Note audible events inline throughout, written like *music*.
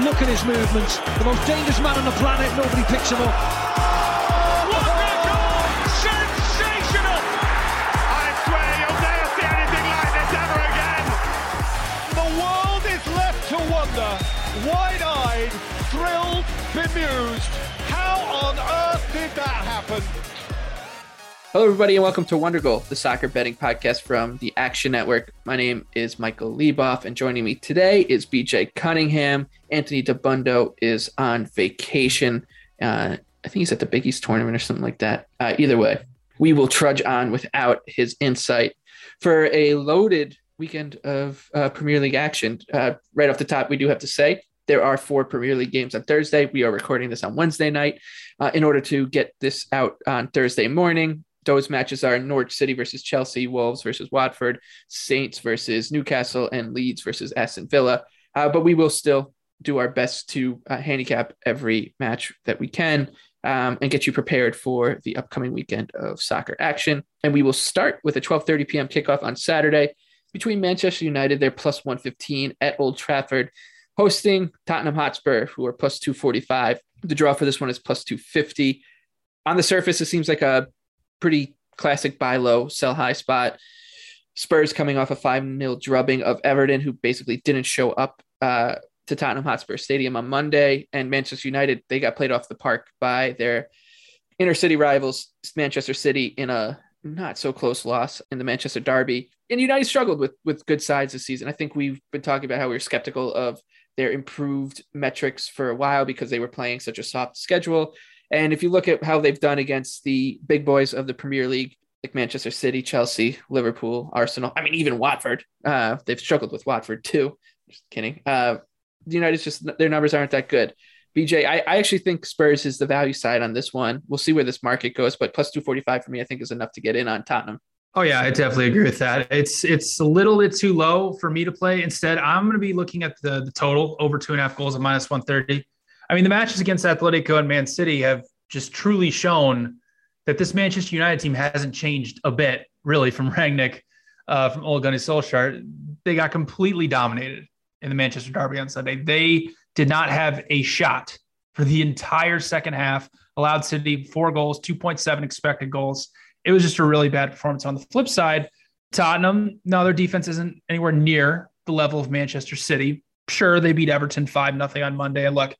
Look at his movements. The most dangerous man on the planet. Nobody picks him up. What a goal! Sensational! I swear you'll never see anything like this ever again. The world is left to wonder, wide-eyed, thrilled, bemused. How on earth did that happen? Hello, everybody, and welcome to Wonder Goal, the soccer betting podcast from the Action Network. My name is Michael Leboff, and joining me today is BJ Cunningham. Anthony Dabbundo is on vacation. Uh, I think he's at the Big East tournament or something like that. Uh, either way, we will trudge on without his insight for a loaded weekend of uh, Premier League action. Uh, right off the top, we do have to say there are four Premier League games on Thursday. We are recording this on Wednesday night. Uh, in order to get this out on Thursday morning, those matches are Norwich City versus Chelsea, Wolves versus Watford, Saints versus Newcastle, and Leeds versus Aston Villa. Uh, but we will still do our best to uh, handicap every match that we can um, and get you prepared for the upcoming weekend of soccer action. And we will start with a 12:30 p.m. kickoff on Saturday between Manchester United, they're plus 115 at Old Trafford, hosting Tottenham Hotspur, who are plus 245. The draw for this one is plus 250. On the surface, it seems like a pretty classic buy low, sell high spot. Spurs coming off a 5 0 drubbing of Everton, who basically didn't show up uh, to Tottenham Hotspur Stadium on Monday. And Manchester United, they got played off the park by their inner city rivals, Manchester City, in a not so close loss in the Manchester Derby. And United struggled with with good sides this season. I think we've been talking about how we were skeptical of their improved metrics for a while because they were playing such a soft schedule. And if you look at how they've done against the big boys of the Premier League, like Manchester City, Chelsea, Liverpool, Arsenal, I mean, even Watford, uh, they've struggled with Watford too. Just kidding. Uh, United's just, their numbers aren't that good. BJ, I, I actually think Spurs is the value side on this one. We'll see where this market goes, but plus 245 for me, I think is enough to get in on Tottenham. Oh yeah, I definitely agree with that. It's it's a little bit too low for me to play. Instead, I'm going to be looking at the the total over two and a half goals at minus 130. I mean, the matches against Atletico and Man City have just truly shown that this Manchester United team hasn't changed a bit, really, from Rangnick, uh, from Ole Gunnar Solskjaer. They got completely dominated in the Manchester Derby on Sunday. They did not have a shot for the entire second half. Allowed City four goals, 2.7 expected goals. It was just a really bad performance. On the flip side, Tottenham, no, their defense isn't anywhere near the level of Manchester City. Sure, they beat Everton 5 nothing on Monday. And look,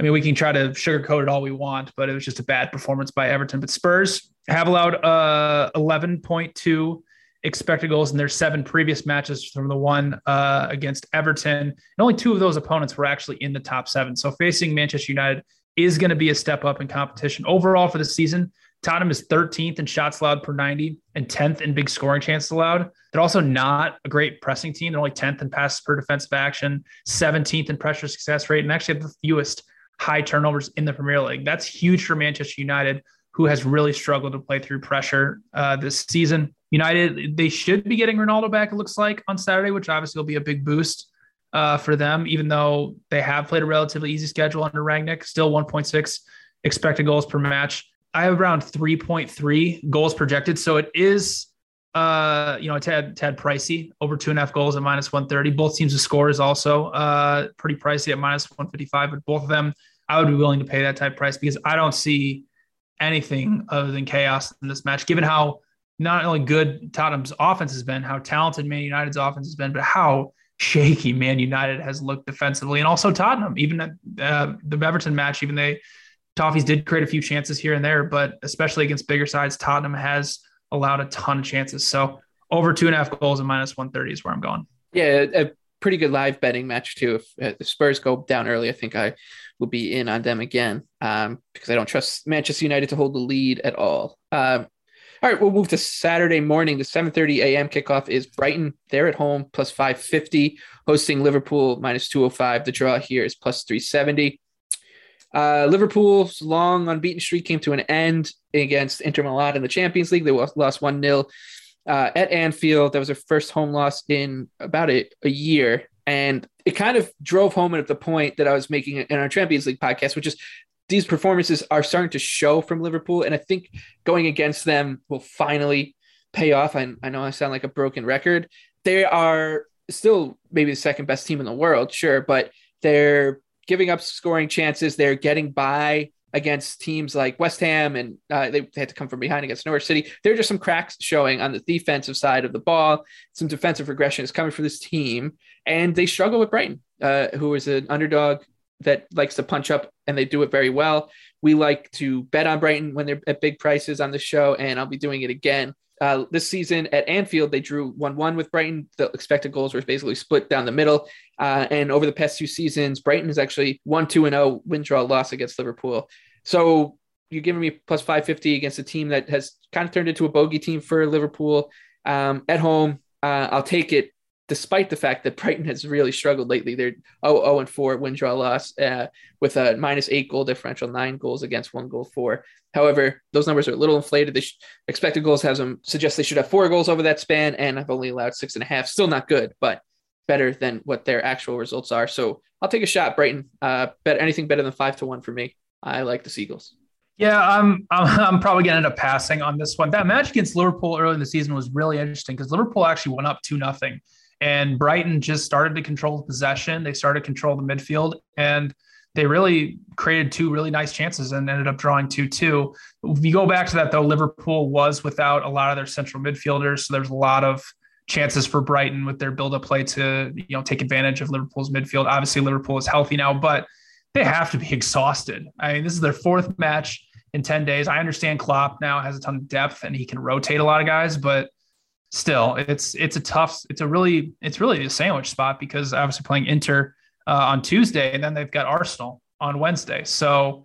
I mean, we can try to sugarcoat it all we want, but it was just a bad performance by Everton. But Spurs have allowed uh, 11.2 expected goals in their seven previous matches from the one uh, against Everton. And only two of those opponents were actually in the top seven. So facing Manchester United is going to be a step up in competition. Overall for the season, Tottenham is 13th in shots allowed per 90 and 10th in big scoring chances allowed. They're also not a great pressing team. They're only 10th in passes per defensive action, 17th in pressure success rate, and actually have the fewest high turnovers in the Premier League. That's huge for Manchester United, who has really struggled to play through pressure uh, this season. United, they should be getting Ronaldo back, it looks like, on Saturday, which obviously will be a big boost uh, for them, even though they have played a relatively easy schedule under Rangnick, still 1.6 expected goals per match. I have around 3.3 goals projected. So it is, uh, you know, a tad, tad pricey, over two and a half goals at minus 130. Both teams score is also uh, pretty pricey at minus 155, but both of them, I would be willing to pay that type price because I don't see anything other than chaos in this match, given how not only good Tottenham's offense has been, how talented Man United's offense has been, but how shaky Man United has looked defensively, and also Tottenham. Even at uh, the Everton match, even they Toffees did create a few chances here and there, but especially against bigger sides, Tottenham has allowed a ton of chances. So over two and a half goals and minus 130 is where I'm going. Yeah, a pretty good live betting match too. If, if uh, Spurs go down early, I think I will be in on them again um, because I don't trust Manchester United to hold the lead at all. Um, all right, we'll move to Saturday morning. The 7:30 a.m. kickoff is Brighton. They're at home plus 550, hosting Liverpool minus 205. The draw here is plus 370. Uh, Liverpool's long unbeaten streak came to an end against Inter Milan in the Champions League. They lost 1 0 uh, at Anfield. That was their first home loss in about a, a year. And it kind of drove home at the point that I was making in our Champions League podcast, which is these performances are starting to show from Liverpool. And I think going against them will finally pay off. I, I know I sound like a broken record. They are still maybe the second best team in the world, sure, but they're giving up scoring chances. They're getting by against teams like West Ham, and uh, they, they, had to come from behind against Norwich City. There are just some cracks showing on the defensive side of the ball. Some defensive regression is coming for this team, and they struggle with Brighton, uh, who is an underdog that likes to punch up, and they do it very well. We like to bet on Brighton when they're at big prices on the show, and I'll be doing it again. Uh, this season at Anfield, they drew 1 1 with Brighton. The expected goals were basically split down the middle. Uh, and over the past two seasons, Brighton is actually 1 2 and 0 win draw loss against Liverpool. So you're giving me plus 550 against a team that has kind of turned into a bogey team for Liverpool um, at home. Uh, I'll take it despite the fact that *laughs* Brighton has really struggled lately. They're 0 0 and 4 win draw loss uh, with a minus eight goal differential, nine goals against one goal for. However, those numbers are a little inflated. The sh- expected goals has them suggest they should have four goals over that span, and I've only allowed six and a half. Still not good, but better than what their actual results are. So I'll take a shot, Brighton. Uh, bet anything better than five to one for me. I like the Seagulls. Yeah, I'm, I'm, *laughs* I'm probably to end up passing on this one. That match against Liverpool early in the season was really interesting because Liverpool actually went up two nothing, and Brighton just started to control the possession. They started to control the midfield, and they really created two really nice chances and ended up drawing 2 2. If you go back to that, though, Liverpool was without a lot of their central midfielders. So there's a lot of chances for Brighton with their build up play to you know take advantage of Liverpool's midfield. Obviously, Liverpool is healthy now, but they have to be exhausted. I mean, this is their fourth match in 10 days. I understand Klopp now has a ton of depth and he can rotate a lot of guys, but still it's it's a tough, it's a really, it's really a sandwich spot because obviously playing Inter uh, on Tuesday, and then they've got Arsenal on Wednesday. So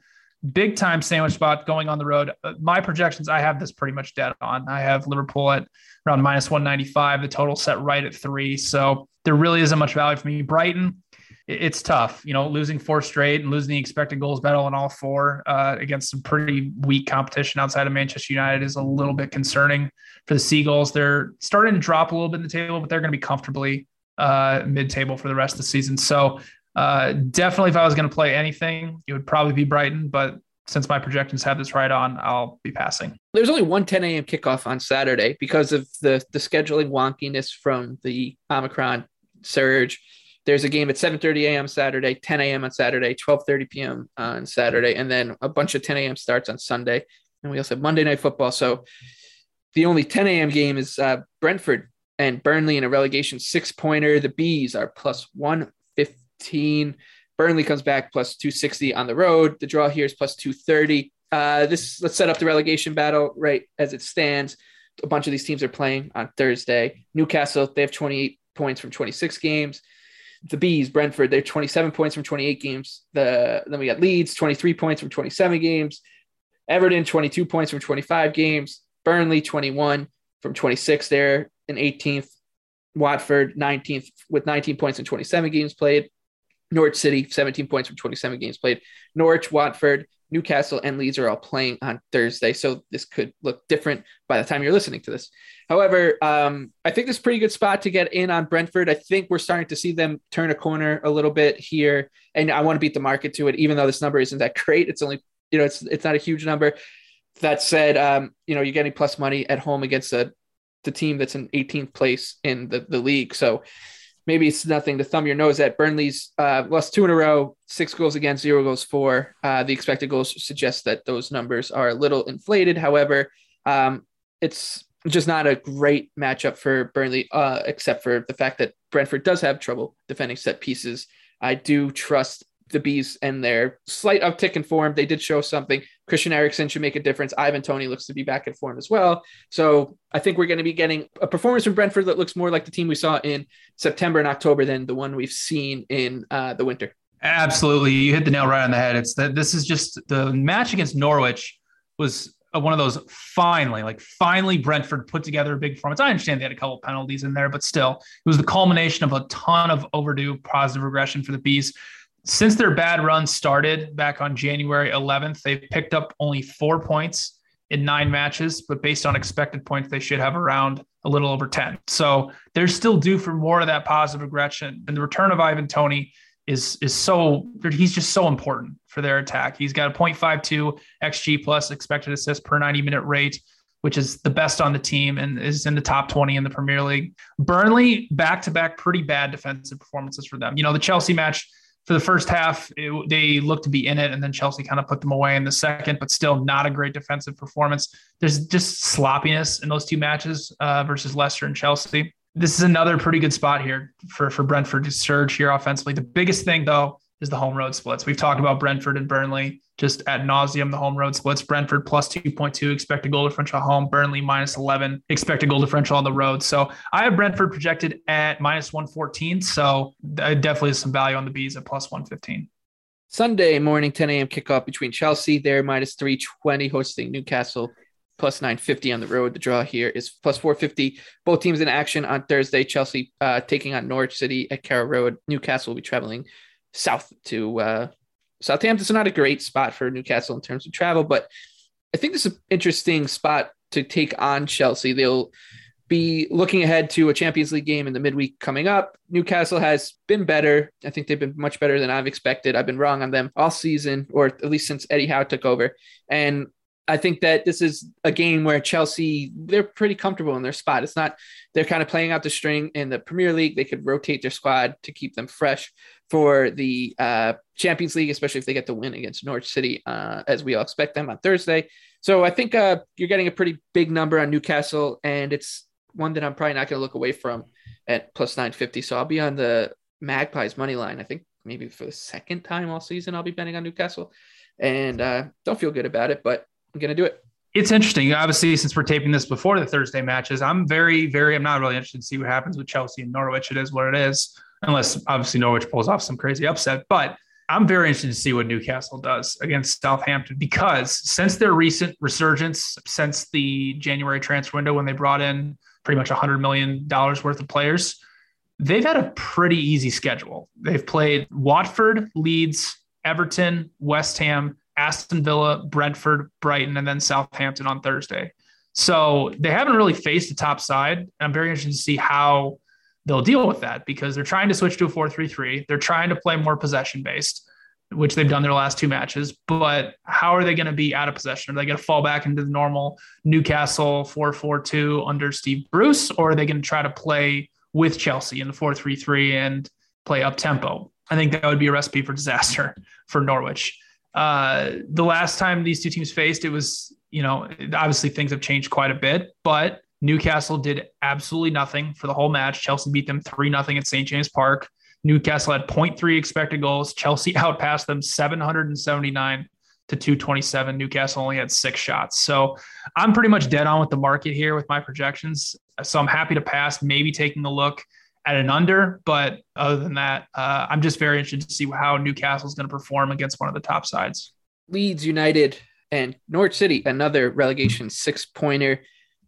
big time sandwich spot going on the road. Uh, my projections, I have this pretty much dead on. I have Liverpool at around minus 195, the total set right at three. So there really isn't much value for me. Brighton, it's tough, you know, losing four straight and losing the expected goals battle in all four uh, against some pretty weak competition outside of Manchester United is a little bit concerning for the Seagulls. They're starting to drop a little bit in the table, but they're going to be comfortably uh, mid-table for the rest of the season. So uh, definitely, if I was going to play anything, it would probably be Brighton. But since my projections have this right on, I'll be passing. There's only one 10 a.m. kickoff on Saturday because of the the scheduling wonkiness from the Omicron surge. There's a game at 7:30 a.m. Saturday, 10 a.m. on Saturday, 12:30 p.m. on Saturday, and then a bunch of 10 a.m. starts on Sunday. And we also have Monday Night Football. So the only 10 a.m. game is uh, Brentford and Burnley in a relegation six pointer. The Bees are plus 115. Burnley comes back plus 260 on the road. The draw here is plus 230. Uh, this let's set up the relegation battle right as it stands. A bunch of these teams are playing on Thursday. Newcastle, they have 28 points from 26 games. The Bees, Brentford, they're 27 points from 28 games. The then we got Leeds, 23 points from 27 games. Everton, 22 points from 25 games. Burnley, 21 from 26 there in 18th. Watford 19th with 19 points in 27 games played. Norwich City 17 points from 27 games played. Norwich, Watford, Newcastle, and Leeds are all playing on Thursday, so this could look different by the time you're listening to this. However, um, I think this is a pretty good spot to get in on Brentford. I think we're starting to see them turn a corner a little bit here, and I want to beat the market to it, even though this number isn't that *laughs* great. It's only you know it's it's not a huge number. That said, um, you know you're getting plus money at home against a the team that's in 18th place in the, the league. So maybe it's nothing to thumb your nose at. Burnley's uh, lost two in a row, six goals against, zero goals for. Uh, the expected goals suggest that those numbers are a little inflated. However, um, it's just not a great matchup for Burnley, uh, except for the fact that Brentford does have trouble defending set pieces. I do trust the bees and their slight uptick in form. They did show something. Christian Eriksen should make a difference. Ivan Toney looks to be back in form as well. So I think we're going to be getting a performance from Brentford that looks more like the team we saw in September and October than the one we've seen in uh, the winter. Absolutely, you hit the nail right on the head. It's that this is just the match against Norwich was one of those finally, like finally, Brentford put together a big performance. I understand they had a couple penalties in there, but still, it was the culmination of a ton of overdue positive regression for the Bees since their bad run started back on January 11th, they've picked up only four points in nine matches, but based on expected points, they should have around a little over 10. So they're still due for more of that positive aggression. And the return of Ivan Toney is is so he's just so important for their attack. He's got a 0.52 xG plus expected assist per 90 minute rate, which is the best on the team and is in the top 20 in the Premier League. Burnley back to back pretty bad defensive performances for them. You know, the Chelsea match for the first half, it, they looked to be in it, and then Chelsea kind of put them away in the second, but still not a great defensive performance. There's just sloppiness in those two matches uh, versus Leicester and Chelsea. This is another pretty good spot here for, for Brentford to surge here offensively. The biggest thing, though, is the home road splits. We've talked about Brentford and Burnley just at nauseum, the home road splits. Brentford plus 2.2 expected goal differential home, Burnley minus 11 expected goal differential on the road. So I have Brentford projected at minus 114. So definitely some value on the Bees at plus 115. Sunday morning, 10 a.m. kickoff between Chelsea. They're minus 320 hosting Newcastle plus 950 on the road. The draw here is plus 450. Both teams in action on Thursday. Chelsea uh, taking on Norwich City at Carrow Road. Newcastle will be traveling south to uh, Southampton's not a great spot for Newcastle in terms of travel, but I think this is an interesting spot to take on Chelsea. They'll be looking ahead to a Champions League game in the midweek coming up. Newcastle has been better. I think they've been much better than I've expected. I've been wrong on them all season, or at least since Eddie Howe took over. And I think that this is a game where Chelsea they're pretty comfortable in their spot. It's not they're kind of playing out the string in the Premier League. They could rotate their squad to keep them fresh for the uh, Champions League, especially if they get the win against Norwich City, uh, as we all expect them on Thursday. So I think uh, you're getting a pretty big number on Newcastle, and it's one that I'm probably not going to look away from at plus 950. So I'll be on the Magpies money line. I think maybe for the second time all season, I'll be betting on Newcastle, and uh, don't feel good about it, but I'm going to do it. It's interesting. Obviously, since we're taping this before the Thursday matches, I'm very, very, I'm not really interested to see what happens with Chelsea and Norwich. It is what it is, unless obviously Norwich pulls off some crazy upset. But I'm very interested to see what Newcastle does against Southampton because since their recent resurgence, since the January transfer window when they brought in pretty much $100 million worth of players, they've had a pretty easy schedule. They've played Watford, Leeds, Everton, West Ham, Aston Villa, Brentford, Brighton, and then Southampton on Thursday. So they haven't really faced the top side. And I'm very interested to see how they'll deal with that because they're trying to switch to a 4-3-3. They're trying to play more possession based, which they've done their last two matches. But how are they going to be out of possession? Are they going to fall back into the normal Newcastle 4-4-2 under Steve Bruce, or are they going to try to play with Chelsea in the 4-3-3 and play up tempo? I think that would be a recipe for disaster *laughs* for Norwich. Uh, the last time these two teams faced, it was, you know, obviously things have changed quite a bit, but Newcastle did absolutely nothing for the whole match. Chelsea beat them 3 0 at St. James Park. Newcastle had 0.3 expected goals. Chelsea *laughs* outpassed them 779 to 227. Newcastle only had six shots. So I'm pretty much dead on with the market here with my projections. So I'm happy to pass, maybe taking a look at an under. But other than that, uh, I'm just very interested to see how Newcastle is going to perform against one of the top sides. Leeds United and Norwich City, another relegation six pointer.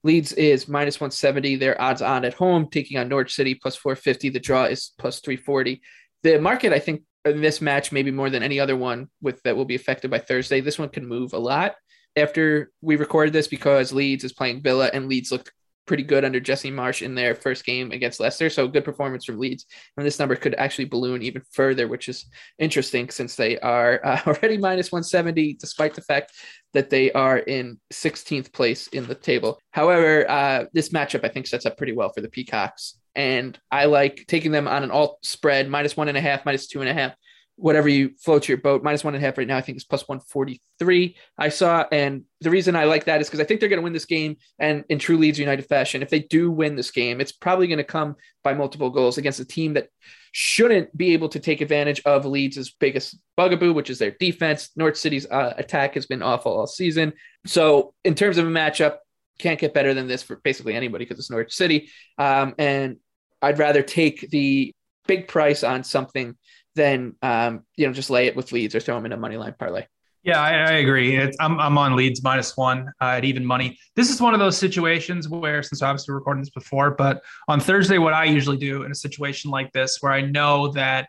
Leeds is minus 170. Their odds on at home, taking on Norwich City plus 450. The draw is plus 340. The market, I think, in this match, maybe more than any other one with that will be affected by Thursday. This one can move a lot after we recorded this because Leeds is playing Villa and Leeds looked pretty good under Jesse Marsch in their first game against Leicester. So good performance from Leeds. And this number could actually balloon even further, which is interesting since they are *laughs* uh, already minus 170, despite the fact that they are in 16th place in the table. However, uh, this matchup I think sets up pretty well for the Peacocks. And I like taking them on an alt spread, minus one and a half, minus two and a half whatever you float to your boat. Minus one and a half right now, I think is plus 143. I saw, and the reason I like that is because I think they're going to win this game and in true Leeds United fashion. If they do win this game, it's probably going to come by multiple goals against a team that shouldn't be able to take advantage of Leeds' biggest bugaboo, which is their defense. Norwich City's uh, attack has been awful all season. So, in terms of a matchup, can't get better than this for basically anybody because it's Norwich City. Um, and I'd rather take the big price on something then um, you know just lay it with Leeds or throw them in a money line parlay. Yeah, I, I agree. It's, I'm, I'm on Leeds minus one uh, at even money. This is one of those situations where, since obviously we're recording this before, but on Thursday, what I usually do in a situation like this, where I know that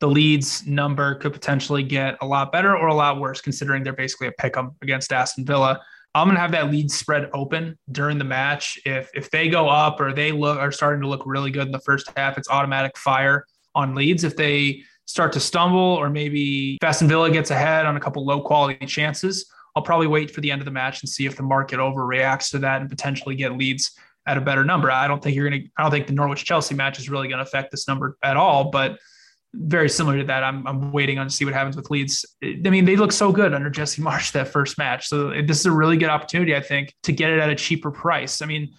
the Leeds number could potentially get a lot better or a lot worse, considering they're basically a pick 'em against Aston Villa. I'm gonna have that lead spread open during the match. If if they go up or they look are starting to look really good in the first half, it's automatic fire on Leeds. If they start to stumble or maybe Aston Villa gets ahead on a couple low quality chances, I'll probably wait for the end of the match and see if the market overreacts to that and potentially get Leeds at a better number. I don't think you're gonna. I don't think the Norwich Chelsea match is really gonna affect this number at all, but very similar to that. I'm, I'm waiting on to see what happens with Leeds. I mean, they look so good under Jesse Marsch that first match. So this is a really good opportunity, I think, to get it at a cheaper price. I mean,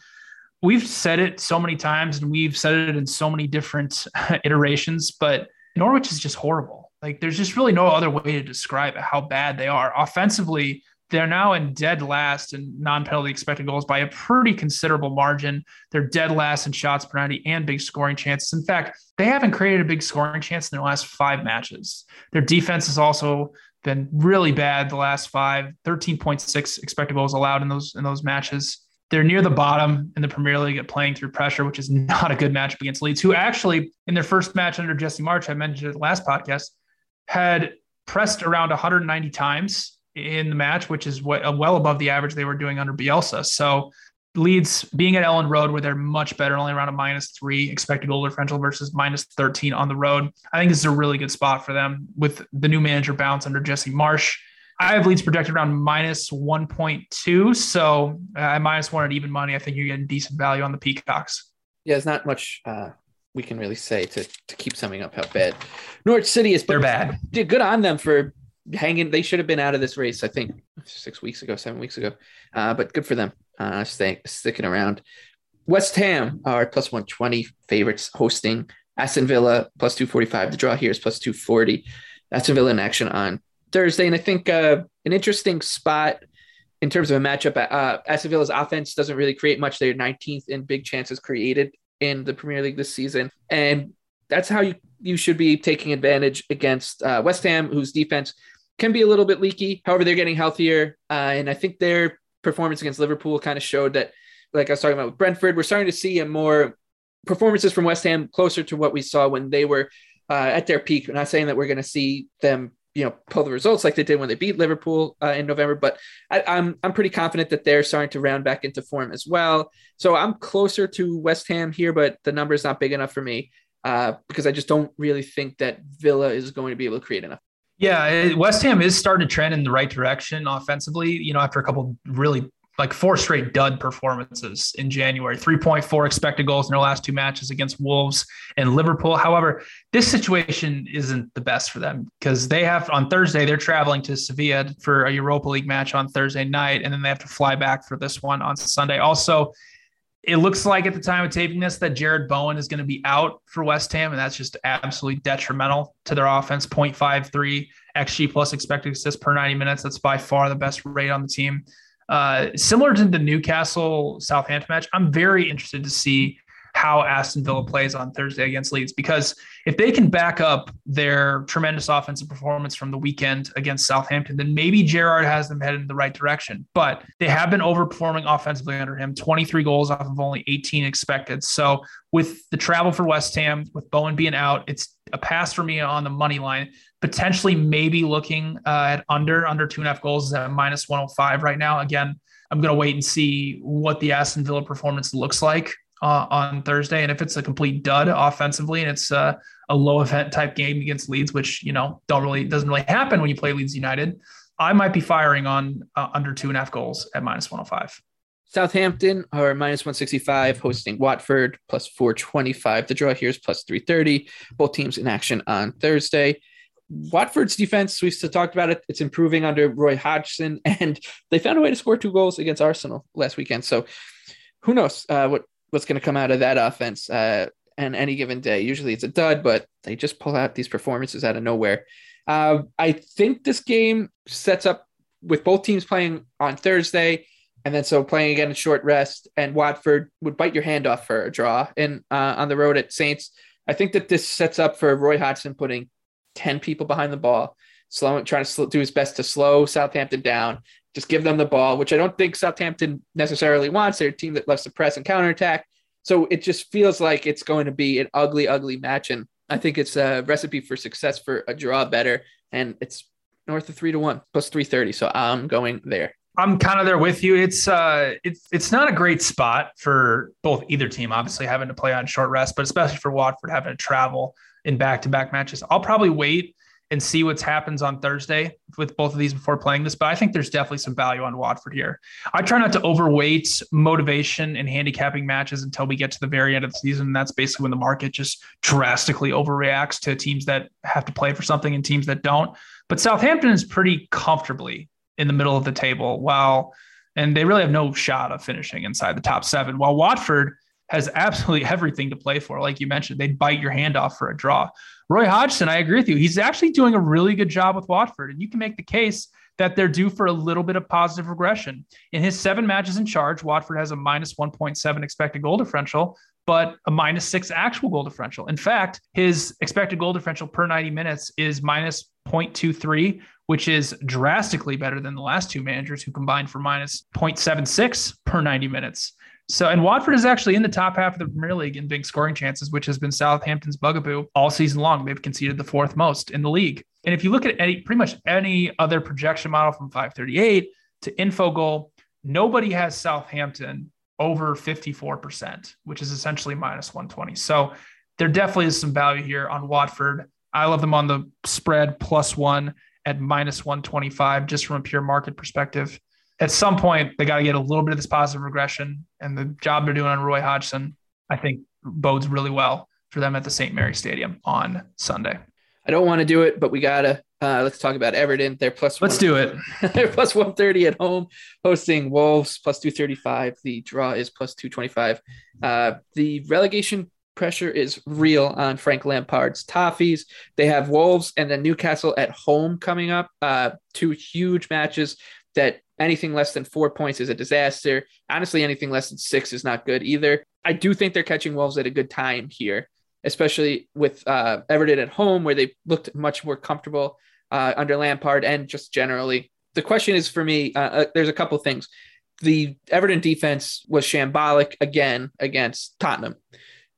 we've said it so many times and we've said it in so many different *laughs* iterations, but Norwich is just horrible. Like there's just really no other way to describe it, how bad they are. Offensively, they're now in dead last in non-penalty expected goals by a pretty considerable margin. They're dead last in shots per 90 and big scoring chances. In fact, they haven't created a big scoring chance in their last five matches. Their defense has also been really bad the last five, 13.6 expected goals allowed in those in those matches. They're near the bottom in the Premier League at playing through pressure, which is *laughs* not a good matchup against Leeds, who actually in their first match under Jesse Marsch, I mentioned it the last podcast, had pressed around 190 times in the match, which is what, well above the average they were doing under Bielsa. So Leeds being at Elland Road, where they're much better, only around a minus three expected goal differential versus minus 13 on the road. I think this is a really good spot for them with the new manager bounce under Jesse Marsch. I have Leeds projected around minus 1.2. So uh, at minus one at even money, I think you're getting decent value on the Peacocks. Yeah, there's not much uh, we can really say to, to keep summing up how bad Norwich City is. They're bad. Good on them for hanging. They should have been out of this race, I think, six weeks ago, seven weeks ago. Uh, but good for them, uh, stay, sticking around. West Ham are plus 120 favorites hosting Aston Villa plus 245. The draw here is plus 240. Aston Villa in action on Thursday. And I think uh, an interesting spot in terms of a matchup. Uh, Aston Villa's offense doesn't really create much. They're 19th in big chances created in the Premier League this season. And that's how you, you should be taking advantage against uh, West Ham, whose defense can be a little bit leaky. However, they're getting healthier. Uh, and I think their performance against Liverpool kind of showed that, like I was talking about with Brentford, we're starting to see a more performances from West Ham closer to what we saw when they were uh, at their peak. Not saying that we're going to see them, you know, pull the results like they did when they beat Liverpool uh, in November, but I, I'm I'm pretty confident that they're starting to round back into form as well. So I'm closer to West Ham here, but the number is not big enough for me uh, because I just don't really think that Villa is going to be able to create enough. Yeah, West Ham is starting to trend in the right direction offensively. You know, after a couple really like four straight dud performances in January, 3.4 expected goals in their last two matches against Wolves and Liverpool. However, this situation isn't the best for them because they have on Thursday, they're traveling to Sevilla for a Europa League match on Thursday night, and then they have to fly back for this one on Sunday. Also, it looks like at the time of taping this that Jarrod Bowen is going to be out for West Ham, and that's just absolutely detrimental to their offense. 0.53 XG plus expected assists per 90 minutes. That's by far the best rate on the team. Uh, similar to the Newcastle Southampton match, I'm very interested to see how Aston Villa plays on Thursday against Leeds because if they can back up their tremendous offensive performance from the weekend against Southampton, then maybe Gerrard has them headed in the right direction. But they have been overperforming offensively under him 23 goals off of only 18 expected. So with the travel for West Ham, with Bowen being out, it's a pass for me on the money line. Potentially, maybe looking uh, at under under two and a half goals is at minus 105 right now. Again, I'm going to wait and see what the Aston Villa performance looks like uh, on Thursday. And if it's a complete dud offensively and it's uh, a low event type game against Leeds, which you know don't really doesn't really happen when you play Leeds United, I might be firing on uh, under two and a half goals at minus 105. Southampton are minus 165, hosting Watford plus 425. The draw here is plus 330. Both teams in action on Thursday. Watford's defense, we've talked about it. It's improving under Roy Hodgson, *laughs* and they found a way to score two goals against Arsenal last weekend. So who knows uh, what what's going to come out of that offense uh, and any given day. Usually it's a dud, but they just pull out these performances out of nowhere. Uh, I think this game sets up with both teams playing on Thursday, and then so playing again in short rest. And Watford would bite your hand off for a draw in uh, on the road at Saints. I think that this sets up for Roy Hodgson putting ten people behind the ball, trying to do his best to slow Southampton down, just give them the ball, which I don't think Southampton necessarily wants. They're a team that loves to press and counterattack. So it just feels like it's going to be an ugly, ugly match. And I think it's a recipe for success for a draw better, and it's north of three to one plus 330. So I'm going there. I'm kind of there with you. It's uh it's it's not a great spot for both either team, obviously having to play on short rest, but especially for Watford having to travel in back-to-back matches. I'll probably wait and see what happens on Thursday with both of these before playing this. But I think there's definitely some value on Watford here. I try not to overweight motivation and handicapping matches until we get to the very end of the season. That's basically when the market just drastically overreacts to teams that have to play for something and teams that don't. But Southampton is pretty comfortably in the middle of the table while and they really have no shot of finishing inside the top seven. While Watford has absolutely *laughs* everything to play for. Like you mentioned, they'd bite your hand off for a draw. Roy Hodgson, I agree with you. He's actually doing a really good job with Watford. And you can make the case that they're due for a little bit of positive regression. In his seven matches in charge, Watford has a minus 1.7 expected goal differential, but a minus six actual goal differential. In fact, his expected goal differential per 90 minutes is minus 0.23, which is drastically better than the last two managers who combined for minus 0.76 per 90 minutes. So, and Watford is actually in the top half of the Premier League in big scoring chances, which has been Southampton's bugaboo all season long. They've conceded the fourth most in the league. And if you look at any, pretty much any other projection model from 538 to Infogol, nobody has Southampton over 54%, which is essentially minus 120. So there definitely is some value here on Watford. I love them on the spread plus one at minus 125, just from a pure market perspective at some point they got to get a little bit of this positive regression and the job they're doing on Roy Hodgson, I think bodes really well for them at the St. Mary Stadium on Sunday. I don't want to do it, but we gotta. Uh, let's talk about Everton. They're plus. Let's do it. *laughs* They're plus one thirty at home, hosting Wolves plus two thirty five. The draw is plus two twenty five. Uh, the relegation pressure is real on Frank Lampard's Toffees. They have Wolves and then Newcastle at home coming up. Uh, two huge matches that anything less than four points is a disaster. Honestly, anything less than six is not good either. I do think they're catching Wolves at a good time here, especially with uh, Everton at home, where they looked much more comfortable uh, under Lampard and just generally. The question is for me, uh, uh there's a couple things. The Everton defense was shambolic again against Tottenham,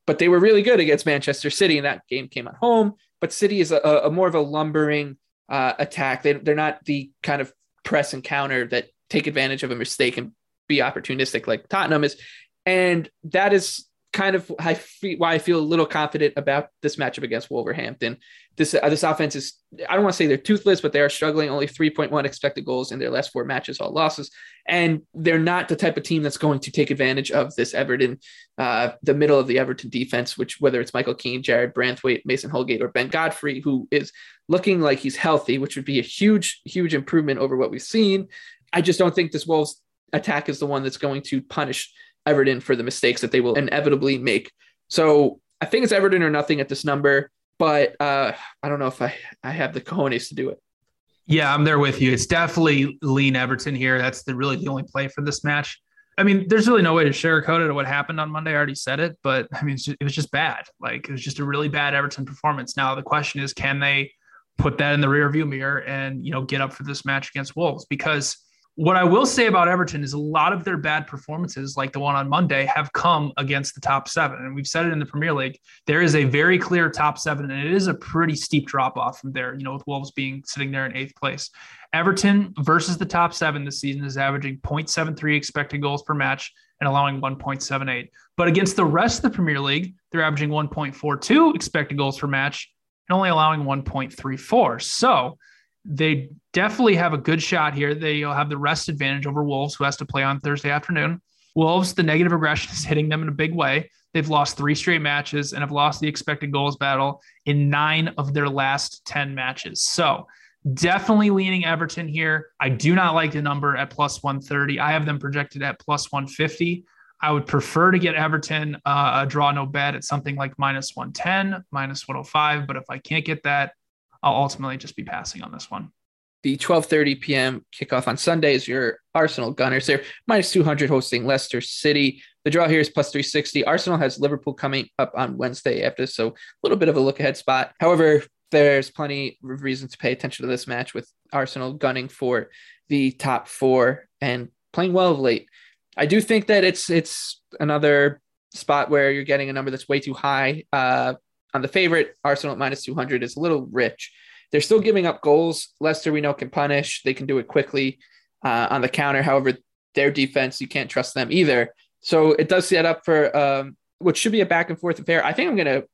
but they were really good against Manchester City, and that game came at home. But City is a, a more of a lumbering uh, attack. They, they're not the kind of press and counter that take advantage of a mistake and be opportunistic like Tottenham is. And that is kind of why I feel a little confident about this matchup against Wolverhampton. This uh, this offense is I don't want to say they're toothless, but they are struggling. Only 3.1 expected goals in their last four matches, all losses, and they're not the type of team that's going to take advantage of this Everton, uh, the middle of the Everton defense. Which whether it's Michael Keane, Jarrad Branthwaite, Mason Holgate, or Ben Godfrey, who is looking like he's healthy, which would be a huge huge improvement over what we've seen. I just don't think this Wolves attack is the one that's going to punish Everton for the mistakes that they will inevitably make. So I think it's Everton or nothing at this number, but uh, I don't know if I, I have the cojones to do it. Yeah, I'm there with you. It's definitely lean Everton here. That's the really the only play for this match. I mean, there's really no way to sugarcoat it what happened on Monday. I already said it, but I mean, it was just bad. Like it was just a really bad Everton performance. Now the question is, can they put that in the rear view mirror and you know get up for this match against Wolves? Because what I will say about Everton is a lot of their bad performances, like the one on Monday, have come against the top seven. And we've said it in the Premier League. There is a very clear top seven, and it is a pretty steep drop off from there, you know, with Wolves being sitting there in eighth place. Everton versus the top seven this season is averaging 0.73 expected goals per match and allowing 1.78. But against the rest of the Premier League, they're averaging 1.42 expected goals per match and only allowing 1.34. So they definitely have a good shot here. They'll have the rest advantage over Wolves, who has to play on Thursday afternoon. Wolves, the negative regression *laughs* is hitting them in a big way. They've lost three straight matches and have lost the expected goals battle in nine of their last 10 matches. So, definitely leaning Everton here. I do not like the number at plus 130. I have them projected at plus 150. I would prefer to get Everton uh, a draw no bet at something like minus 110, minus 105. But if I can't get that, I'll ultimately just be passing on this one. The 12:30 p.m. kickoff on Sunday is your Arsenal Gunners. They're minus 200 hosting Leicester City. The draw here is plus 360. Arsenal has Liverpool coming up on Wednesday after, so a little bit of a look ahead spot. However, there's plenty of reason to pay attention to this match with Arsenal gunning for the top four and playing well of late. I do think that it's it's another spot where you're getting a number that's way too high. Uh, on the favorite. Arsenal at minus 200 is a little rich. They're still giving up goals. Leicester, we know, can punish. They can do it quickly uh, on the counter. However, their defense, you can't trust them either. So it does set up for um, what should be a back and forth affair. I think I'm going to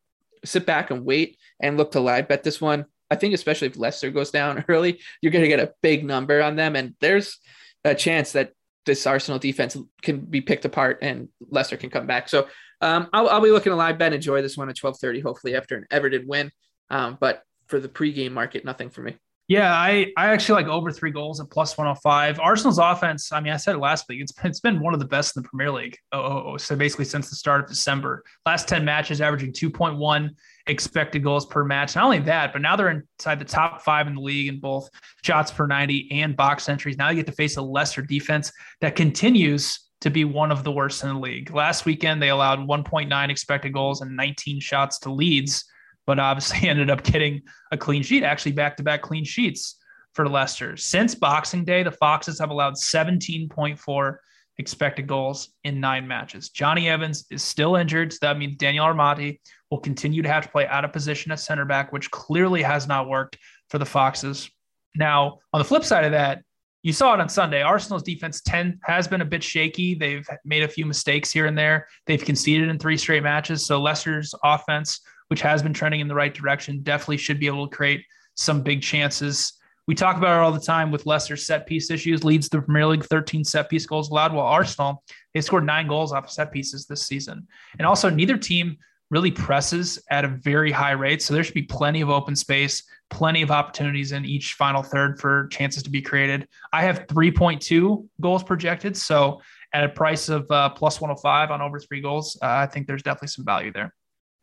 sit back and wait and look to live bet this one. I think especially if Leicester goes down *laughs* early, you're going to get a big number on them, and there's a chance that this Arsenal defense can be picked apart and Leicester can come back. So um, I'll, I'll, be looking to live bet. Enjoy this one at 12:30, hopefully after an Everton win. Um, but for the pregame market, nothing for me. Yeah, I, I actually like over three goals at plus 105. Arsenal's offense, I mean, I said it last week, it's been, it's been one of the best in the Premier League. Oh, oh, oh so basically since the start of December. Last 10 matches, averaging 2.1 expected goals per match. Not only that, but now they're inside the top five in the league in both shots per 90 and box entries. Now you get to face a lesser defense that continues to be one of the worst in the league. Last weekend, they allowed 1.9 expected goals and 19 shots to Leeds but obviously *laughs* ended up getting a clean sheet, actually back to back clean sheets for Leicester. Since Boxing Day, the Foxes have allowed 17.4 expected goals in nine matches. Jonny Evans is still injured, so that means Daniel Amartey will continue to have to play out of position at center back, which clearly has not worked for the Foxes. Now, on the flip side of that, you saw it on Sunday. Arsenal's defense 10 has been a bit shaky. They've made a few mistakes here and there. They've conceded in three straight matches. So Leicester's offense which has been trending in the right direction, definitely should be able to create some big chances. We talk about it all the time with Leicester set piece issues, leads the Premier League 13 set piece goals allowed, while Arsenal, they scored nine goals off of set pieces this season. And also, neither team really presses at a very high rate. So there should be plenty of open space, plenty of opportunities in each final third for chances to be created. I have 3.2 goals projected. So at a price of uh, plus 105 on over three goals, uh, I think there's definitely some value there.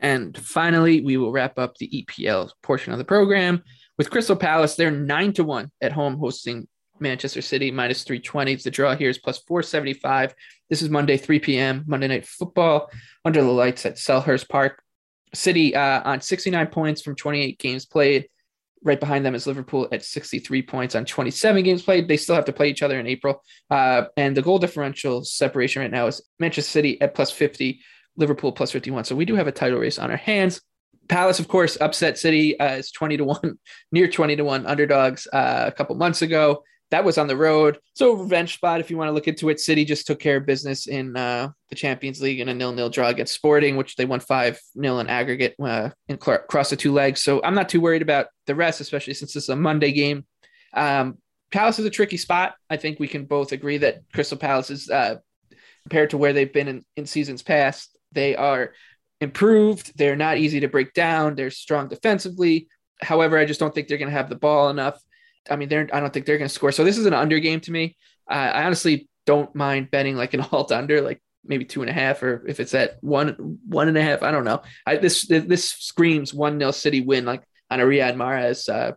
And finally, we will wrap up the EPL portion of the program with Crystal Palace. They're nine to one at home hosting Manchester City minus 320. The draw here is plus 475. This is Monday, 3 p.m. Monday Night Football under the lights at Selhurst Park. City uh, on 69 points from 28 games played. Right behind them is Liverpool at 63 points on 27 games played. They still have to play each other in April. Uh, and the goal differential separation right now is Manchester City at plus 50, Liverpool plus 51. So we do have a title race on our hands. Palace, of course, upset City uh, is 20 to 1, *laughs* near 20 to 1 underdogs uh, a couple months ago. That was on the road. So, revenge spot, if you want to look into it. City just took care of business in uh, the Champions League in a nil nil draw against Sporting, which they won 5 0 in aggregate uh, cl- across the two legs. So, I'm not too worried about the rest, especially since this is a Monday game. Um, Palace is a tricky spot. I think we can both agree that Crystal Palace is uh, compared to where they've been in, in seasons past they are improved. They're not easy to break down. They're strong defensively. However, I just don't think they're going to have the ball enough. I mean, they're I don't think they're going to score. So this is an under game to me. Uh, I honestly don't mind betting like an *laughs* alt under, like maybe two and a half, or if it's at one one and a half. I don't know. I, this this screams one nil City win, like on a Riyad Mahrez uh,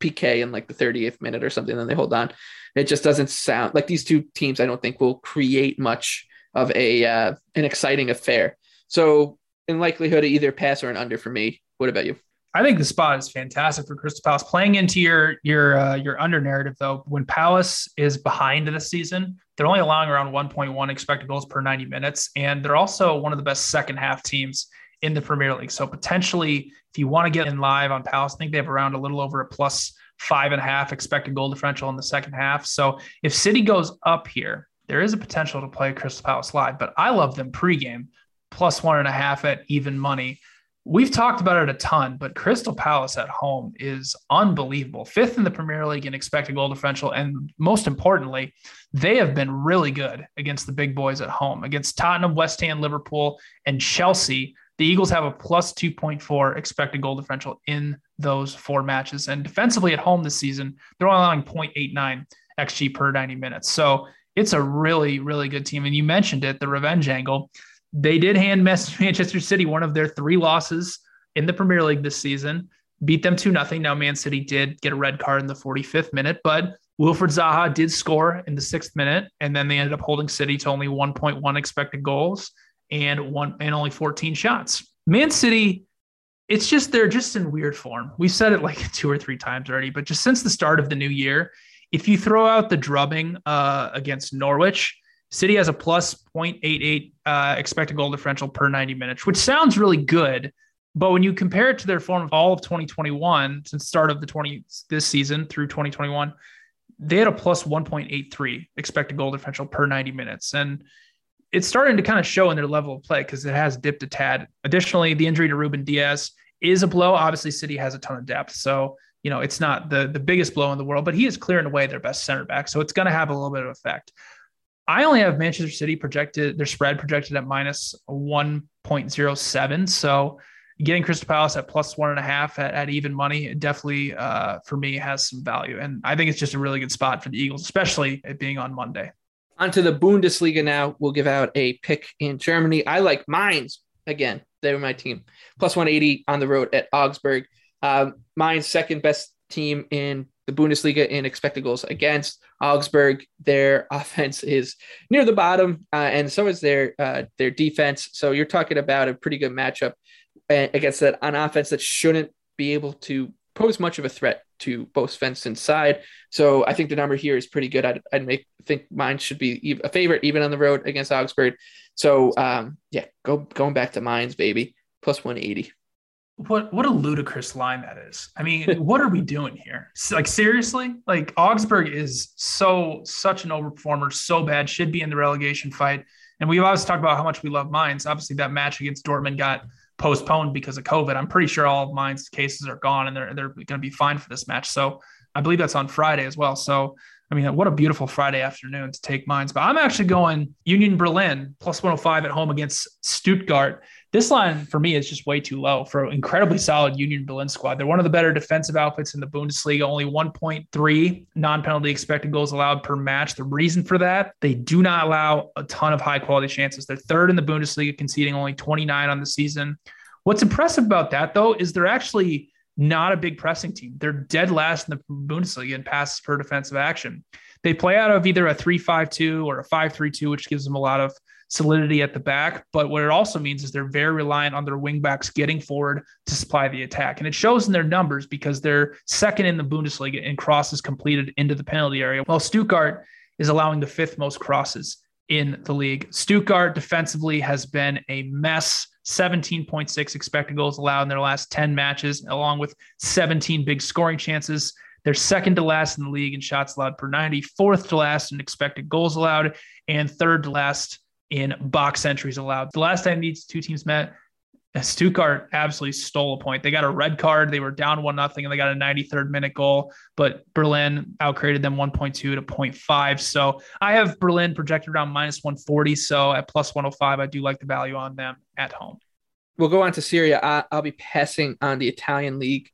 PK in like the 38th minute or something. Then they hold on. It just doesn't sound like these two teams. I don't think will create much of a uh, an exciting affair. So, in likelihood, either pass or an under for me. What about you? I think the spot is fantastic for Crystal Palace. Playing into your your uh, your under narrative though, when Palace is behind this season, they're only allowing around 1.1 expected goals per 90 minutes, and they're also one of the best second half teams in the Premier League. So potentially, if you want to get in live on Palace, I think they have around a little over a plus five and a half expected goal differential in the second half. So if City goes up here, there is a potential to play Crystal Palace live, but I love them pregame plus one and a half at even money. We've talked about it a ton, but Crystal Palace at home is unbelievable. Fifth in the Premier League in expected goal differential. And most importantly, they have been really good against the big boys at home. Against Tottenham, West Ham, Liverpool, and Chelsea, the Eagles have a plus 2.4 expected goal differential in those four matches. And defensively at home this season, they're only allowing 0.89 XG per 90 minutes. So it's a really, really good team. And you mentioned it, the revenge angle. They did hand *laughs* Manchester City one of their three losses in the Premier League this season, beat them 2 nothing. Now, Man City did get a red card in the 45th minute, but Wilfried Zaha did score in the sixth minute, and then they ended up holding City to only 1.1 expected goals and one and only 14 shots. Man City, it's just they're just in weird form. We've said it like *laughs* two or three times already, but just since the start of the new year, if you throw out the drubbing uh, against Norwich, City has a plus 0.88 uh, expected goal differential per 90 minutes, which sounds really good. But when you compare it to their form of all of 2021, since start of the 20 this season through 2021, they had a plus 1.83 expected goal differential per 90 minutes. And it's starting to kind of show in their level of play because it has dipped a tad. Additionally, the injury to Ruben Dias is a blow. Obviously, City has a ton of depth. So, you know, it's not the, the biggest blow in the world, but he is clearing away their best center back. So it's going to have a little bit of effect. I only have Manchester City projected, their spread projected at minus 1.07. So getting Crystal Palace at plus one and a half at, at even money definitely, uh, for me, has some value. And I think it's just a really good spot for the Eagles, especially it being on Monday. Onto the Bundesliga now. We'll give out a pick in Germany. I like Mainz again. They were my team. Plus 180 on the road at Augsburg. Um, Mainz second best team in the Bundesliga in expected goals against Augsburg. Their *laughs* offense is near the bottom, uh, and so is their uh, their defense. So you're talking about a pretty good matchup uh, against that on offense that shouldn't be able to pose much of a threat to both fence and side. So I think the number here is pretty good. I'd, I'd make think Mainz should be a favorite even on the road against Augsburg. So um, yeah, go going back to Mainz, baby, plus 180 what what a ludicrous line that is. I mean, what are we doing here? Like seriously? Like Augsburg is so such an overperformer, so bad, should be in the relegation fight. And we've always talked about how much we love Mainz. Obviously, that match against Dortmund got postponed because of COVID. I'm pretty sure all of Mainz cases are gone and they're they're going to be fine for this match. So I believe that's on Friday as well. So I mean, what a beautiful Friday afternoon to take Mainz. But I'm actually going Union Berlin plus 105 at home against Stuttgart this line for me is just way too low for an incredibly solid Union Berlin squad. They're one of the better defensive outfits in the Bundesliga, only 1.3 non penalty expected goals allowed per match. The reason for that, they do not allow a ton of high quality chances. They're third in the Bundesliga, conceding only 29 on the season. What's impressive about that, though, is they're actually not a big pressing team. They're dead last in the Bundesliga in passes per defensive action. They play out of either a 3 5 2 or a 5 3 2, which gives them a lot of solidity at the back. But what it also means is they're very reliant on their wingbacks getting forward to supply the attack. And it shows in their numbers because they're second in the Bundesliga in crosses completed into the penalty area, while Stuttgart is allowing the fifth most crosses in the league. Stuttgart defensively has been a mess. 17.6 expected goals allowed in their last 10 matches, along with 17 big scoring chances. They're second to last in the league in shots allowed per 90, fourth to last in expected goals allowed, and third to last in box entries allowed. The last time these two teams met, Stuttgart absolutely stole a point. They got a red card. They were down one nothing, and they got a 93rd minute goal. But Berlin outcreated them 1.2 to 0.5. So I have Berlin projected around minus 140. So at plus 105, I do like the value on them at home. We'll go on to Serie A. I, will be passing on the Italian league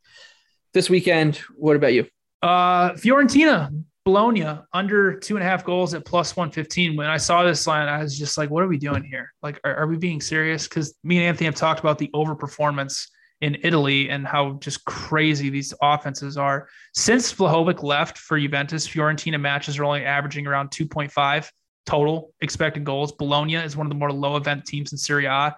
this weekend. What about you? Uh, Fiorentina Bologna under two and a half goals at plus 115. When I saw this line, I was just like, what are we doing here? Like, are, are we being serious? Because me and Anthony have talked about the overperformance in Italy and how just crazy these offenses are. Since Vlahovic left for Juventus, Fiorentina matches are only averaging around 2.5 total expected goals. Bologna is one of the more low event teams in Serie A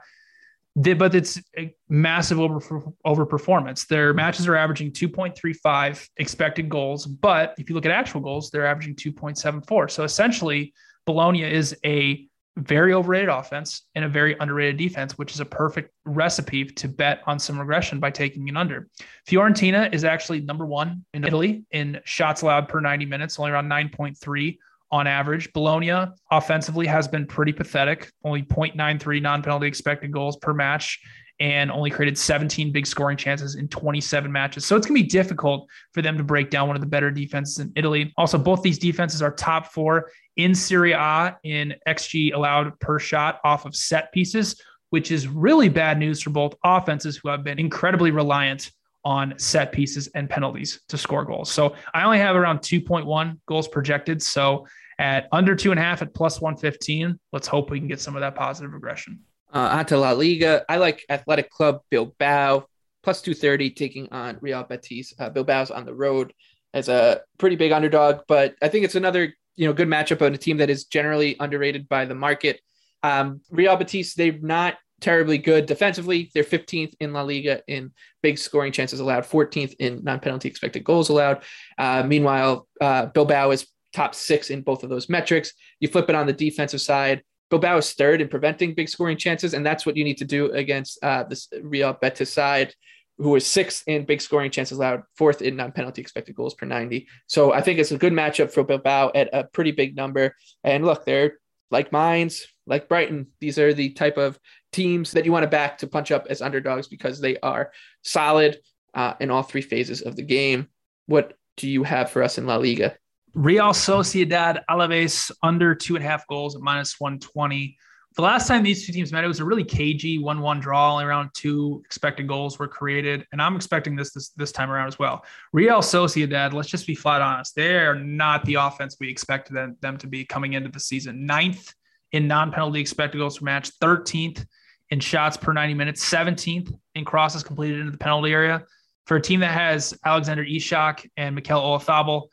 but it's a massive over overperformance. Their hmm. matches are averaging 2.35 expected goals, but if you look at actual goals, they're averaging 2.74. So essentially, Bologna is a very overrated offense and a very underrated defense, which is a perfect recipe to bet on some regression by taking an under. Fiorentina is actually number one in Italy in shots allowed per 90 minutes, only around 9.3 on average. Bologna offensively has been pretty pathetic, only 0.93 non penalty expected goals per match and only created 17 big scoring chances in 27 matches. So it's going to be difficult for them to break down one of the better defenses in Italy. Also, both these defenses are top four in Serie A in XG allowed per shot off of set pieces, which is really bad news for both offenses who have been incredibly reliant on set pieces and penalties to score goals. So I only have around 2.1 goals projected. So at under two and a half at plus 115. Let's hope we can get some of that positive regression. Uh, onto La Liga. I like Athletic Club Bilbao plus 230 taking on Real Betis. Uh, Bilbao's on the road as a pretty big underdog, but I think it's another you know good matchup on a team that is generally underrated by the market. Um, Real Betis, they're not terribly good defensively. They're 15th in La Liga in big scoring chances allowed, 14th in non-penalty expected goals allowed. Uh, meanwhile, uh, Bilbao is top six in both of those metrics. You flip it on the defensive side, Bilbao is third in preventing big scoring chances, and that's what you need to do against uh, this Real Betis side, who is sixth in big scoring chances allowed, fourth in non-penalty expected goals per 90. So I think it's a good matchup for Bilbao at a pretty big number. And look, they're like Mainz, like Brighton. These are the type of teams that you want to back to punch up as underdogs because they are solid uh, in all three phases of the game. What do you have for us in La Liga? Real Sociedad Alaves under two and a half goals at minus 120. The last time these two teams met, it was a really cagey 1 1 draw. Only around two expected goals were created. And I'm expecting this, this this time around as well. Real Sociedad, let's just be flat honest, they are not the offense we expected them, them to be coming into the season. Ninth in non penalty expected goals per match, 13th in shots per 90 minutes, 17th in crosses completed into the penalty area. For a team that has Alexander Isak and Mikel Oyarzabal,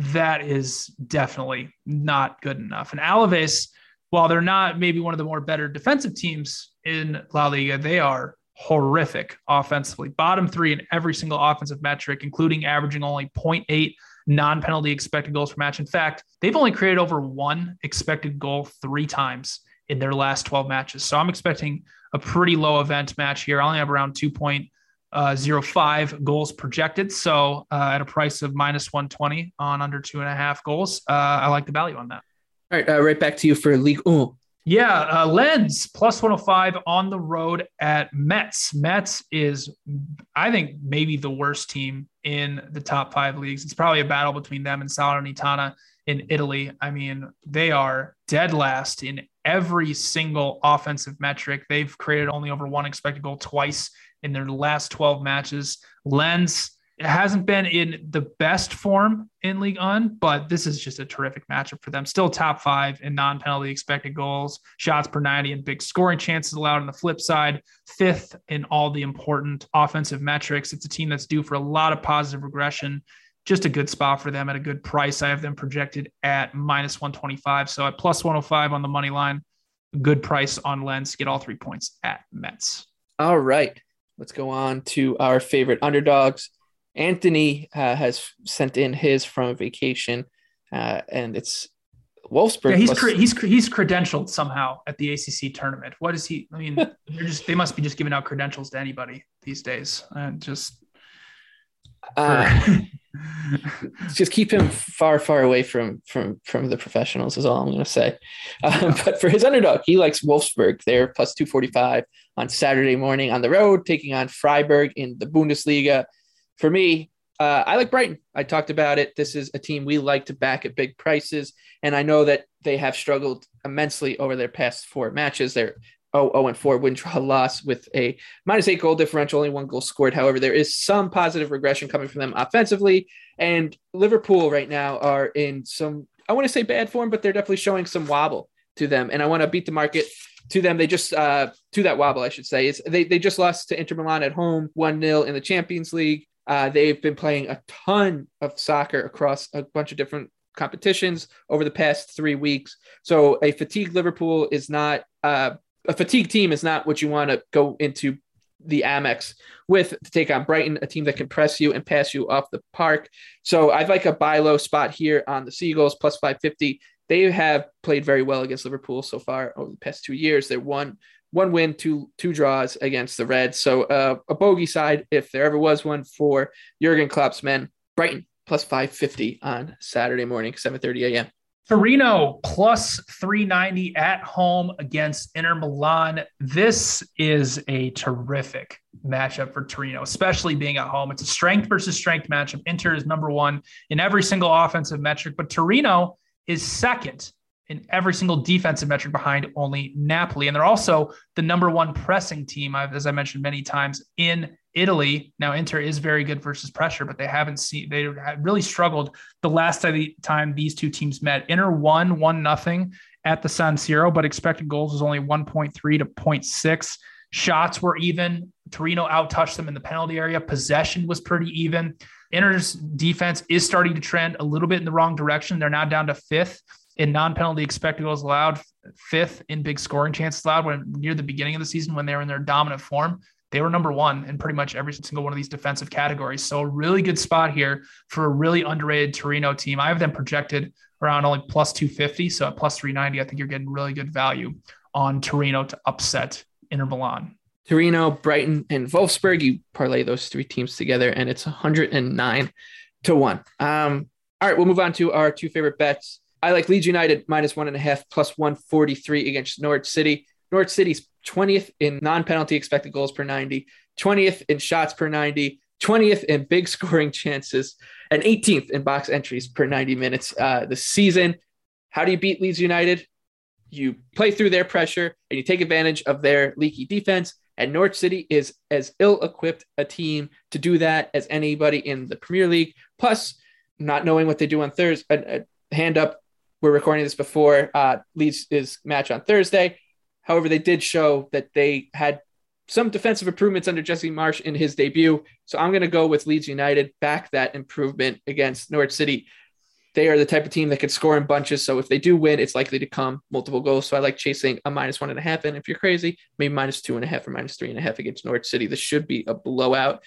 that is definitely not good enough. And Alaves, while they're not maybe one of the more better defensive teams in La Liga, they are horrific offensively. Bottom three in every single offensive metric, including averaging only 0.8 non penalty expected goals per match. In fact, they've only created over one expected goal three times in their last 12 matches. So I'm expecting a pretty low event match here. I only have around 2.0 uh, 0.05 goals projected. So uh, at a price of minus 120 on under two and a half goals, uh, I like the value on that. All right, uh, right back to you for Ligue 1. Yeah, uh, Lens plus 105 on the road at Metz. Metz is, I think, maybe the worst team in the top five leagues. It's probably a battle between them and Salernitana in Italy. I mean, they are dead last in every single offensive metric. They've created only over one expected goal twice in their last 12 matches. Lens hasn't been in the best form in Ligue 1, but this is just a terrific matchup for them. Still top five in non penalty expected goals, shots per 90, and big scoring chances allowed on the flip side. Fifth in all the important offensive metrics. It's a team that's due for a lot of positive regression. Just a good spot for them at a good price. I have them projected at minus 125. So at plus 105 on the money line, good price on Lens. Get all three points at Metz. All right. Let's go on to our favorite underdogs. Anthony uh, has sent in his from vacation, uh, and it's Wolfsburg. Yeah, he's cre- he's he's credentialed somehow at the ACC tournament. What is he? I mean, *laughs* they're just they must be just giving out credentials to anybody these days, and just. Uh, just keep him far, far away from from from the professionals. Is all I'm going to say. Um, *laughs* but for his underdog, he likes Wolfsburg. They're plus two forty five on Saturday morning on the road, taking on Freiburg in the Bundesliga. For me, uh, I like Brighton. I talked about it. This is a team we like to back at big prices, and I know that they have struggled immensely over their past four matches. They're 0 0 and 4 win draw *laughs* loss with a minus eight goal differential, only one goal scored. However, there is some positive regression coming from them offensively. And Liverpool right now are in some, I want to say bad form, but they're definitely showing some wobble to them. And I want to beat the market to them. They just, uh, to that wobble, I should say, is they, they just lost to Inter Milan at home 1 0 in the Champions League. Uh, they've been playing a ton of soccer across a bunch of different competitions over the past three weeks. So a fatigued Liverpool is not uh, a fatigue team is not what you want to go into the Amex with to take on Brighton, a team that can press you and pass you off the park. So I'd like a buy low spot here on the Seagulls plus 550. They have played very well against Liverpool so far over the past two years. They're one one win, two two draws against the Reds. So uh, a bogey side, if there ever was one for Jurgen Klopp's men. Brighton plus 550 on Saturday morning, 7:30 a.m. Torino plus 390 at home against Inter Milan. This is a terrific matchup for Torino, especially being at home. It's a strength versus strength matchup. Inter is number one in every single offensive metric, but Torino is second in every single defensive metric behind only Napoli. And they're also the number one pressing team, as I mentioned many times, in Italy. Now, Inter is very good versus pressure, but they haven't seen, they really struggled the last time these two teams met. Inter won 1 nothing at the San Siro, but expected goals was only 1.3 to 0.6. Shots were even. Torino outtouched them in the penalty area. Possession was pretty even. Inter's defense is starting to trend a little bit in the wrong direction. They're now down to fifth in non-penalty expected goals allowed, fifth in big scoring chances allowed when near the beginning of the season when they were in their dominant form. They were number one in pretty much every single one of these defensive categories. So a really good spot here for a really underrated Torino team. I have them projected around only plus 250. So at plus 390, I think you're getting really good value on Torino to upset Inter Milan. Torino, Brighton, and Wolfsburg. You parlay those three teams together, and it's 109 to one. Um, all right, we'll move on to our two favorite bets. I like Leeds United minus one and a half plus 143 against Norwich City. Norwich City's 20th in non penalty expected goals per 90, 20th in shots per 90, 20th in big *laughs* scoring chances, and 18th in box entries per 90 minutes uh, this season. How do you beat Leeds United? You play through their pressure and you take advantage of their leaky defense. And Norwich City is as ill equipped a team to do that as anybody in the Premier League. Plus, not knowing what they do on Thursday, a, a hand up. We're recording this before uh, Leeds is match on Thursday. However, they did show that they had some defensive improvements under Jesse Marsch in his debut. So I'm going to go with Leeds United, back that improvement against Norwich City. They are the type of team that can score in bunches. So if they do win, it's likely to come multiple goals. So I like chasing a minus one and a half. And if you're crazy, maybe minus two and a half or minus three and a half against Norwich City. This should be a blowout.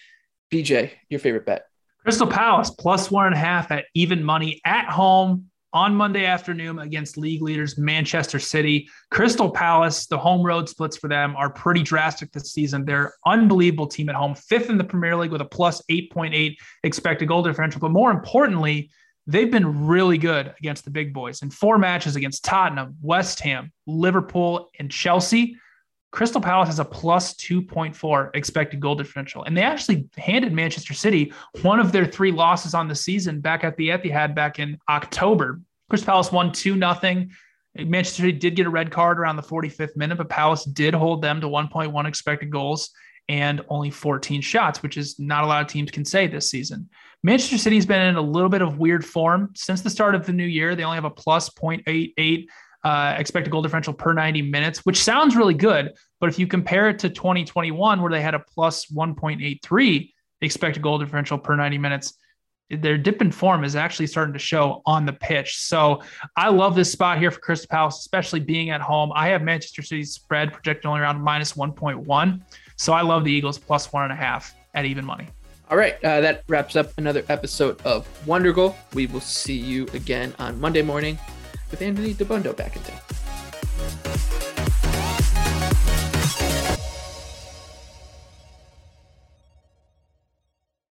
BJ, your favorite bet? Crystal Palace plus one and a half at even money at home on Monday afternoon against league leaders Manchester City. Crystal Palace, the home road splits for them are pretty drastic this season. They're unbelievable team at home, fifth in the Premier League with a plus 8.8 expected goal differential. But more importantly, they've been really good against the big boys in four matches against Tottenham, West Ham, Liverpool, and Chelsea. Crystal Palace has a plus 2.4 expected goal differential. And they actually handed Manchester City one of their three losses on the season back at the Etihad back in October. Crystal Palace won 2 nothing. Manchester City did get a red card around the 45th minute, but Palace did hold them to 1.1 expected goals and only 14 shots, which is not a lot of teams can say this season. Manchester City's been in a little bit of weird form since the start of the new year. They only have a plus 0.88 uh, expected goal differential per 90 minutes, which sounds really good. But if you compare it to 2021, where they had a plus 1.83 expected goal differential per 90 minutes, their dip in form is actually starting to show on the pitch. So I love this spot here for Crystal Palace, especially being at home. I have Manchester City's spread projected only around minus 1.1. So I love the Eagles plus one and a half at even money. All right, uh, that wraps up another episode of Wonder Goal. We will see you again on Monday morning with Anthony Dabbundo back in town.